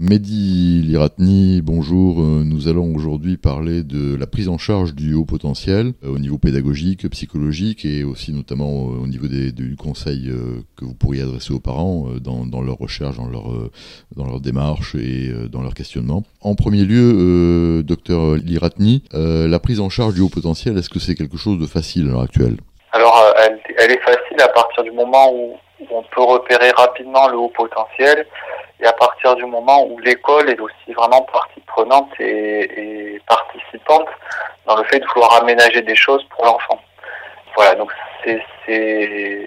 Mehdi Liratni, bonjour. Euh, nous allons aujourd'hui parler de la prise en charge du haut potentiel euh, au niveau pédagogique, psychologique et aussi notamment euh, au niveau des, du conseil que vous pourriez adresser aux parents dans, leur recherche, dans leur, dans démarche et dans leur questionnement. En premier lieu, docteur Liratni, la prise en charge du haut potentiel, est-ce que c'est quelque chose de facile à l'heure actuelle? Alors, elle, est facile à partir du moment où on peut repérer rapidement le haut potentiel et à partir du moment où l'école est aussi vraiment partie prenante et, participante dans le fait de vouloir aménager des choses pour l'enfant. Voilà, donc c'est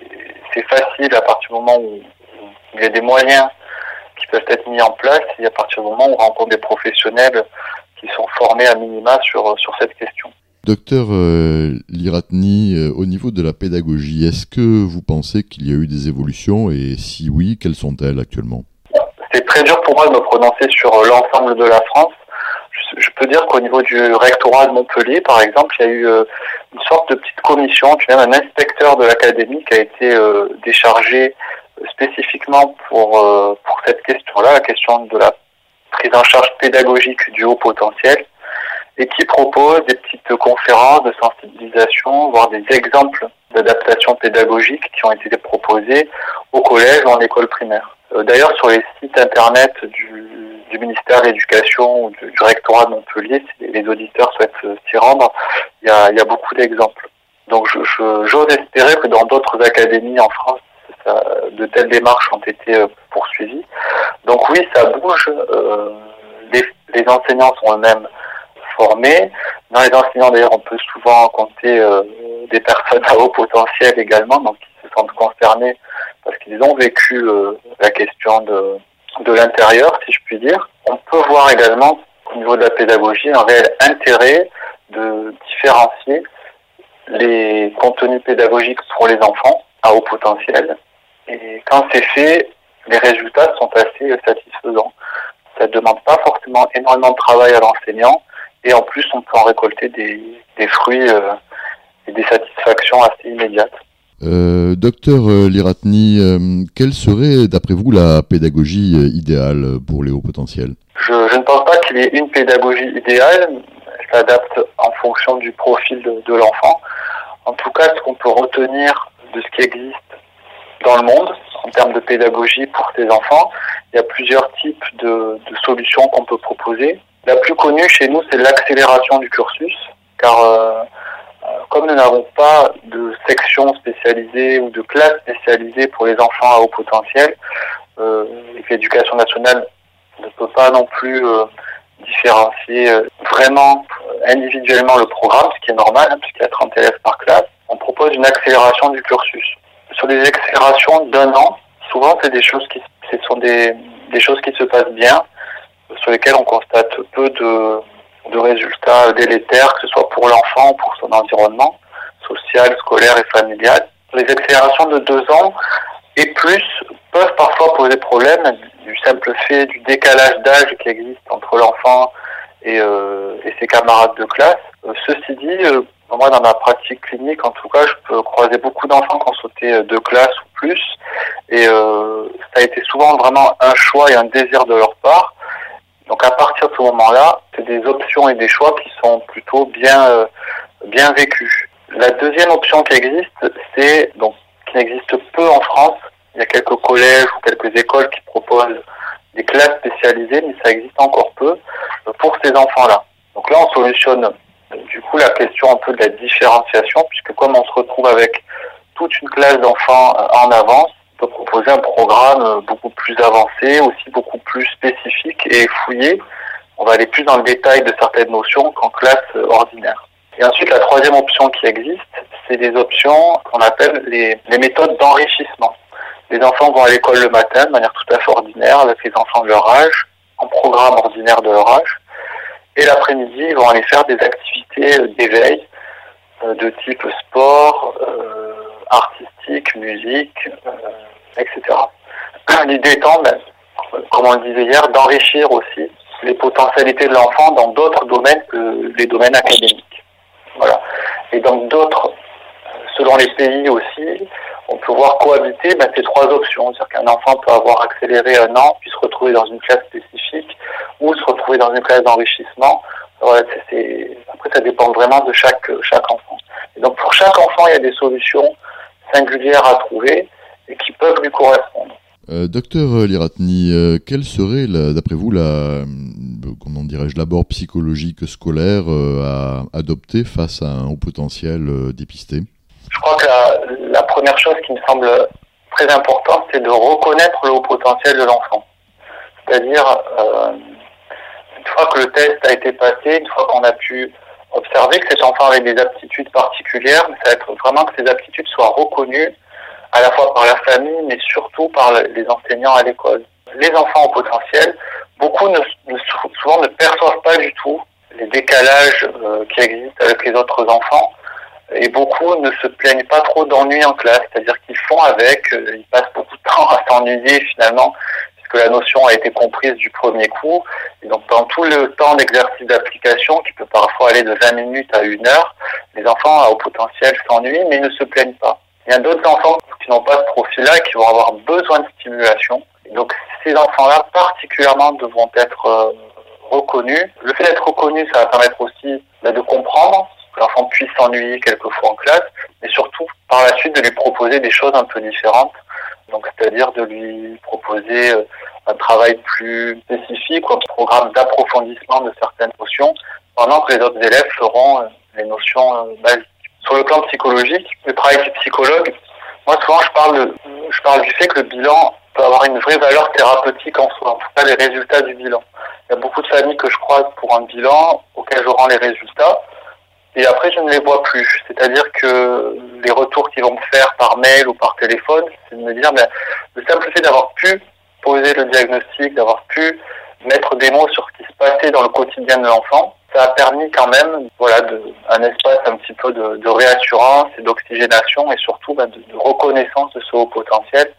facile à partir du moment où il y a des moyens qui peuvent être mis en place et à partir du moment où on rencontre des professionnels qui sont formés à minima sur, sur cette question. Docteur euh, Liratni, euh, au niveau de la pédagogie, est-ce que vous pensez qu'il y a eu des évolutions et si oui, quelles sont-elles actuellement? C'est très dur pour moi de me prononcer sur euh, l'ensemble de la France. Je, peux dire qu'au niveau du rectorat de Montpellier, par exemple, il y a eu euh, une sorte de petite commission, puis même un inspecteur de l'académie qui a été euh, déchargé spécifiquement pour, pour cette question-là, la question de la prise en charge pédagogique du haut potentiel, et qui propose des petites conférences de sensibilisation, voire des exemples d'adaptation pédagogique qui ont été proposés au collège ou en école primaire. Euh, d'ailleurs, sur les sites internet du, du ministère de l'Éducation ou du, rectorat de Montpellier, si les auditeurs souhaitent euh, s'y rendre, il y a, beaucoup d'exemples. Donc j'ose espérer que dans d'autres académies en France, de telles démarches ont été euh, poursuivies. Donc oui, ça bouge. Les, enseignants sont eux-mêmes formés. Dans les enseignants, d'ailleurs, on peut souvent compter des personnes à haut potentiel également, donc qui se sentent concernés parce qu'ils ont vécu euh, la question de, de l'intérieur, si je puis dire. On peut voir également au niveau de la pédagogie un réel intérêt de différencier les contenus pédagogiques pour les enfants à haut potentiel. Et quand c'est fait, les résultats sont assez satisfaisants. Ça ne demande pas forcément énormément de travail à l'enseignant et en plus on peut en récolter des, des fruits euh, et des satisfactions assez immédiates. Euh, docteur euh, Liratni, euh, quelle serait d'après vous la pédagogie idéale pour les hauts potentiels je, ne pense pas qu'il y ait une pédagogie idéale. Elle s'adapte en fonction du profil de, l'enfant. En tout cas, ce qu'on peut retenir de ce qui existe dans le monde en termes de pédagogie pour ces enfants, il y a plusieurs types de, solutions qu'on peut proposer. La plus connue chez nous, c'est l'accélération du cursus, car comme nous n'avons pas de section spécialisée ou de classe spécialisée pour les enfants à haut potentiel, euh, l'éducation nationale ne peut pas non plus euh, différencier euh, vraiment individuellement le programme, ce qui est normal, hein, puisqu'il y a 30 élèves par classe. On propose une accélération du cursus. Sur des accélérations d'un an, souvent c'est des choses qui ce sont des choses qui se passent bien, sur lesquelles on constate peu de de résultats délétères, que ce soit pour l'enfant ou pour son environnement social, scolaire et familial. Les accélérations de deux ans et plus peuvent parfois poser problème du simple fait du décalage d'âge qui existe entre l'enfant et, euh, ses camarades de classe. Euh, ceci dit, euh, moi dans ma pratique clinique, en tout cas, je peux croiser beaucoup d'enfants qui ont sauté deux classes ou plus, et ça a été souvent vraiment un choix et un désir de leur part. Donc à partir de ce moment-là, c'est des options et des choix qui sont plutôt bien euh, bien vécus. La deuxième option qui existe, c'est donc qui existe peu en France. Il y a quelques collèges ou quelques écoles qui proposent des classes spécialisées, mais ça existe encore peu euh, pour ces enfants-là. Donc là, on solutionne euh, du coup la question un peu de la différenciation, puisque comme on se retrouve avec toute une classe d'enfants en avance, peut proposer un programme euh, beaucoup plus avancé, aussi beaucoup plus spécifique et fouillé. On va aller plus dans le détail de certaines notions qu'en classe euh, ordinaire. Et ensuite, la troisième option qui existe, c'est des options qu'on appelle les, les méthodes d'enrichissement. Les enfants vont à l'école le matin de manière tout à fait ordinaire avec les enfants de leur âge, en programme ordinaire de leur âge. Et l'après-midi, ils vont aller faire des activités euh, d'éveil de type sport, euh, artistique, musique, euh, etc. L'idée étant, ben, comme on le disait hier, d'enrichir aussi les potentialités de l'enfant dans d'autres domaines que les domaines académiques. Voilà. Et donc d'autres, selon les pays aussi, on peut voir cohabiter ben, ces trois options. C'est-à-dire qu'un enfant peut avoir accéléré un an, puis se retrouver dans une classe spécifique, retrouver dans une classe d'enrichissement. Après, ça dépend vraiment de chaque enfant. Et donc, pour chaque enfant, il y a des solutions singulières à trouver et qui peuvent lui correspondre. Euh, docteur Liratni, euh, quel serait, d'après vous, la, euh, comment dirais-je, l'abord psychologique scolaire à adopter face à un haut potentiel dépisté? Je crois que la, la, première chose qui me semble très importante, c'est de reconnaître le haut potentiel de l'enfant. C'est-à-dire, une fois que le test a été passé, une fois qu'on a pu observer que cet enfant avait des aptitudes particulières, ça va être vraiment que ces aptitudes soient reconnues à la fois par la famille, mais surtout par les enseignants à l'école. Les enfants au potentiel, beaucoup ne, souvent ne perçoivent pas du tout les décalages euh, qui existent avec les autres enfants et beaucoup ne se plaignent pas trop d'ennuis en classe, c'est-à-dire qu'ils font avec, euh, ils passent beaucoup de temps à s'ennuyer finalement, puisque la notion a été comprise du premier coup. Et donc dans tout le temps d'exercice d'application, qui peut parfois aller de 20 minutes à une heure, les enfants au potentiel s'ennuient, mais ne se plaignent pas. Il y a d'autres enfants n'ont pas ce profil-là et qui vont avoir besoin de stimulation. donc ces enfants-là particulièrement devront être euh, reconnus. Le fait d'être reconnu, ça va permettre aussi bah, de comprendre que l'enfant puisse s'ennuyer quelquefois en classe, mais surtout par la suite de lui proposer des choses un peu différentes. Donc c'est-à-dire de lui proposer euh, un travail plus spécifique un programme d'approfondissement de certaines notions, pendant que les autres élèves feront euh, les notions basiques sur le plan psychologique, le travail du psychologue, moi souvent je parle, je parle du fait que le bilan peut avoir une vraie valeur thérapeutique en soi, en tout cas les résultats du bilan. Il y a beaucoup de familles que je croise pour un bilan auquel je rends les résultats et après je ne les vois plus. C'est-à-dire que les retours qu'ils vont me faire par mail ou par téléphone, c'est de me dire ben, le simple fait d'avoir pu poser le diagnostic, d'avoir pu mettre des mots sur ce qui se passait dans le quotidien de l'enfant, ça a permis quand même voilà un espace un petit peu de, réassurance et d'oxygénation et surtout bah, de, reconnaissance de ce haut potentiel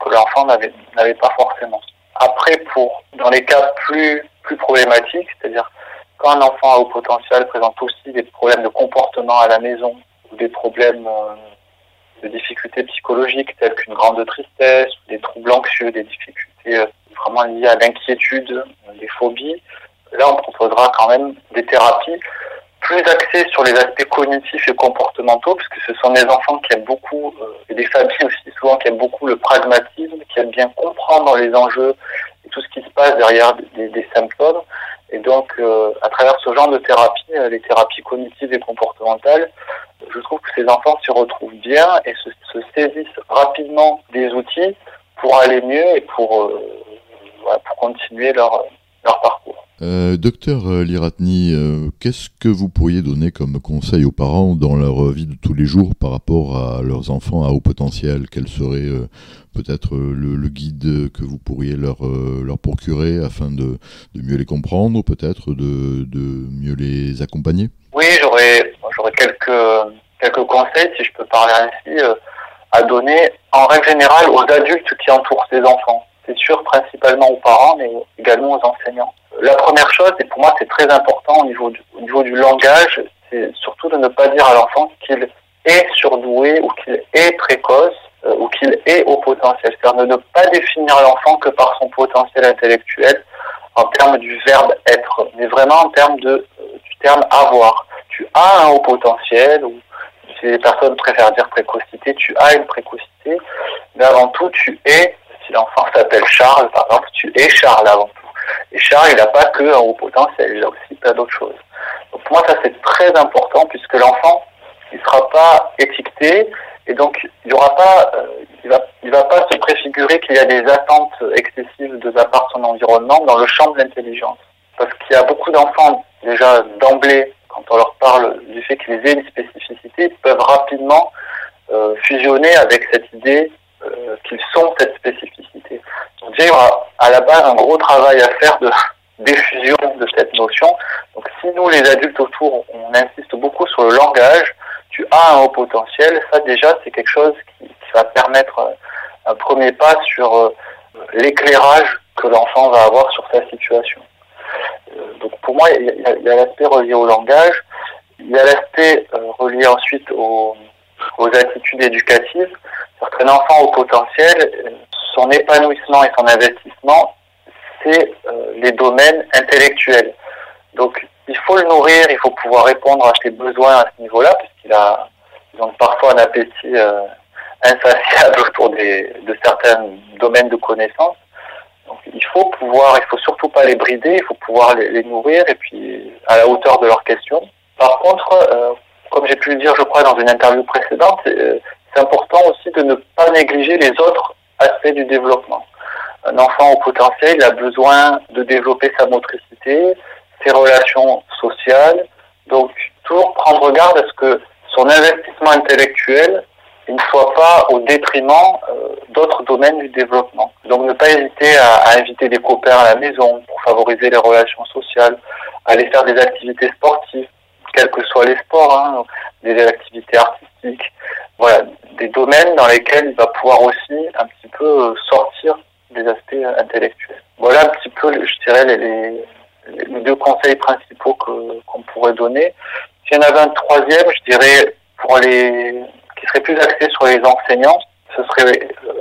que l'enfant n'avait n'avait pas forcément. Après, pour dans les cas plus plus problématiques, c'est-à-dire quand un enfant à haut potentiel présente aussi des problèmes de comportement à la maison ou des problèmes euh, de difficultés psychologiques telles qu'une grande tristesse, des troubles anxieux, des difficultés euh, vraiment liées à l'inquiétude, des phobies, là on proposera quand même des thérapies plus axées sur les aspects cognitifs et comportementaux, puisque ce sont des enfants qui aiment beaucoup, euh, et des familles aussi souvent qui aiment beaucoup le pragmatisme, qui aiment bien comprendre les enjeux et tout ce qui se passe derrière des, symptômes. Et donc, euh, à travers ce genre de thérapie, euh, les thérapies cognitives et comportementales, je trouve que ces enfants s'y retrouvent bien et se, se, saisissent rapidement des outils pour aller mieux et pour, pour continuer leur, leur parcours. Euh, docteur euh, Liratni, euh, qu'est-ce que vous pourriez donner comme conseil aux parents dans leur vie de tous les jours par rapport à leurs enfants à haut potentiel? Quel serait euh, peut-être le, le, guide que vous pourriez leur, leur procurer afin de, de mieux les comprendre, peut-être de, de mieux les accompagner? Oui, j'aurais j'aurais quelques quelques conseils, si je peux parler ainsi, à donner en règle générale aux adultes qui entourent ces enfants. C'est sûr, principalement aux parents, mais également aux enseignants. La première chose, et pour moi c'est très important au niveau du, au niveau du langage, c'est surtout de ne pas dire à l'enfant qu'il est surdoué ou qu'il est précoce euh, ou qu'il est au potentiel. C'est-à-dire ne pas définir l'enfant que par son potentiel intellectuel en termes du verbe être, mais vraiment en termes de, euh, du terme avoir. Tu as un haut potentiel, ou si les personnes préfèrent dire précocité, tu as une précocité, mais avant tout tu es si l'enfant s'appelle Charles, par exemple, tu es Charles avant tout. Et Charles, il n'a pas que un haut potentiel, il a aussi plein d'autres choses. Donc pour moi, ça c'est très important puisque l'enfant, il ne sera pas étiqueté et donc il aura pas, euh, il va, il va pas se préfigurer qu'il y a des attentes excessives de la part son environnement dans le champ de l'intelligence. Parce qu'il y a beaucoup d'enfants déjà d'emblée, quand on leur parle du fait qu'ils aient une spécificité, ils peuvent rapidement euh, fusionner avec cette idée euh, qu'ils sont cette spécificité. Donc il y aura à la base un gros travail à faire de diffusion de cette notion. Donc si nous, les adultes autour, on insiste beaucoup sur le langage, tu as un haut potentiel, ça déjà c'est quelque chose qui, va permettre euh, un premier pas sur euh, l'éclairage que l'enfant va avoir sur sa situation. donc pour moi, il y a, l'aspect relié au langage, il y a l'aspect relié ensuite au, aux attitudes éducatives. Enfant au potentiel, son épanouissement et son investissement, c'est euh, les domaines intellectuels. Donc il faut le nourrir, il faut pouvoir répondre à ses besoins à ce niveau-là, puisqu'il a donc parfois un appétit euh, insatiable autour des, de certains domaines de connaissances. Donc il faut pouvoir, il faut surtout pas les brider, il faut pouvoir les, nourrir et puis à la hauteur de leurs questions. Par contre, euh, comme j'ai pu le dire, je crois, dans une interview précédente, euh, c'est important aussi de ne pas négliger les autres aspects du développement. Un enfant au potentiel il a besoin de développer sa motricité, ses relations sociales. Donc, toujours prendre garde à ce que son investissement intellectuel ne soit pas au détriment euh, d'autres domaines du développement. Donc ne pas hésiter à, à, inviter des copains à la maison pour favoriser les relations sociales, aller faire des activités sportives, quels que soient les sports, hein, des activités artistiques. Voilà, des domaines dans lesquels il va pouvoir aussi un petit peu euh, sortir des aspects intellectuels. Voilà un petit peu, je dirais, les, deux conseils principaux que, qu'on pourrait donner. S'il y en avait un troisième, je dirais pour les qui serait plus axé sur les enseignants, ce serait euh,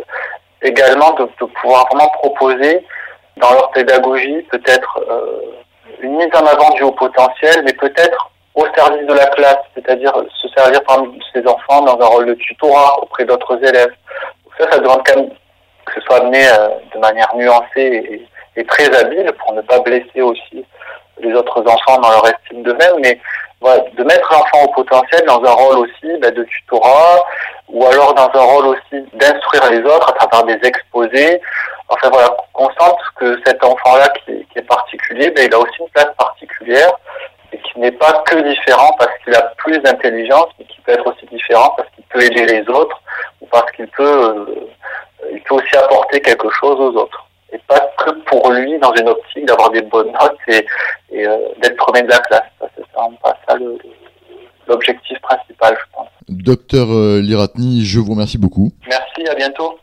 également de, de, pouvoir vraiment proposer dans leur pédagogie peut-être euh, une mise en avant du haut potentiel, mais peut-être au service de la classe, c'est-à-dire se servir par exemple de ces enfants dans un rôle de tutorat auprès d'autres élèves. Ça, ça demande quand même que ce soit amené euh, de manière nuancée et, très habile pour ne pas blesser aussi les autres enfants dans leur estime d'eux-mêmes, mais de mettre l'enfant au potentiel dans un rôle aussi bah, de tutorat ou alors dans un rôle aussi d'instruire les autres à travers des exposés. Enfin voilà, qu'on sente que cet enfant-là qui, qui, est particulier, bah, il a aussi une place particulière et qui n'est pas que différent parce qu'il a plus d'intelligence, mais qui peut être aussi différent parce qu'il peut aider les autres ou parce qu'il peut, euh, il peut aussi apporter quelque chose aux autres et pas que pour lui dans une optique d'avoir des bonnes notes et, et euh, d'être premier de la classe. Ça, c'est pas ça l'objectif principal, je pense. Docteur euh, Liratni, je vous remercie beaucoup. Merci, à bientôt.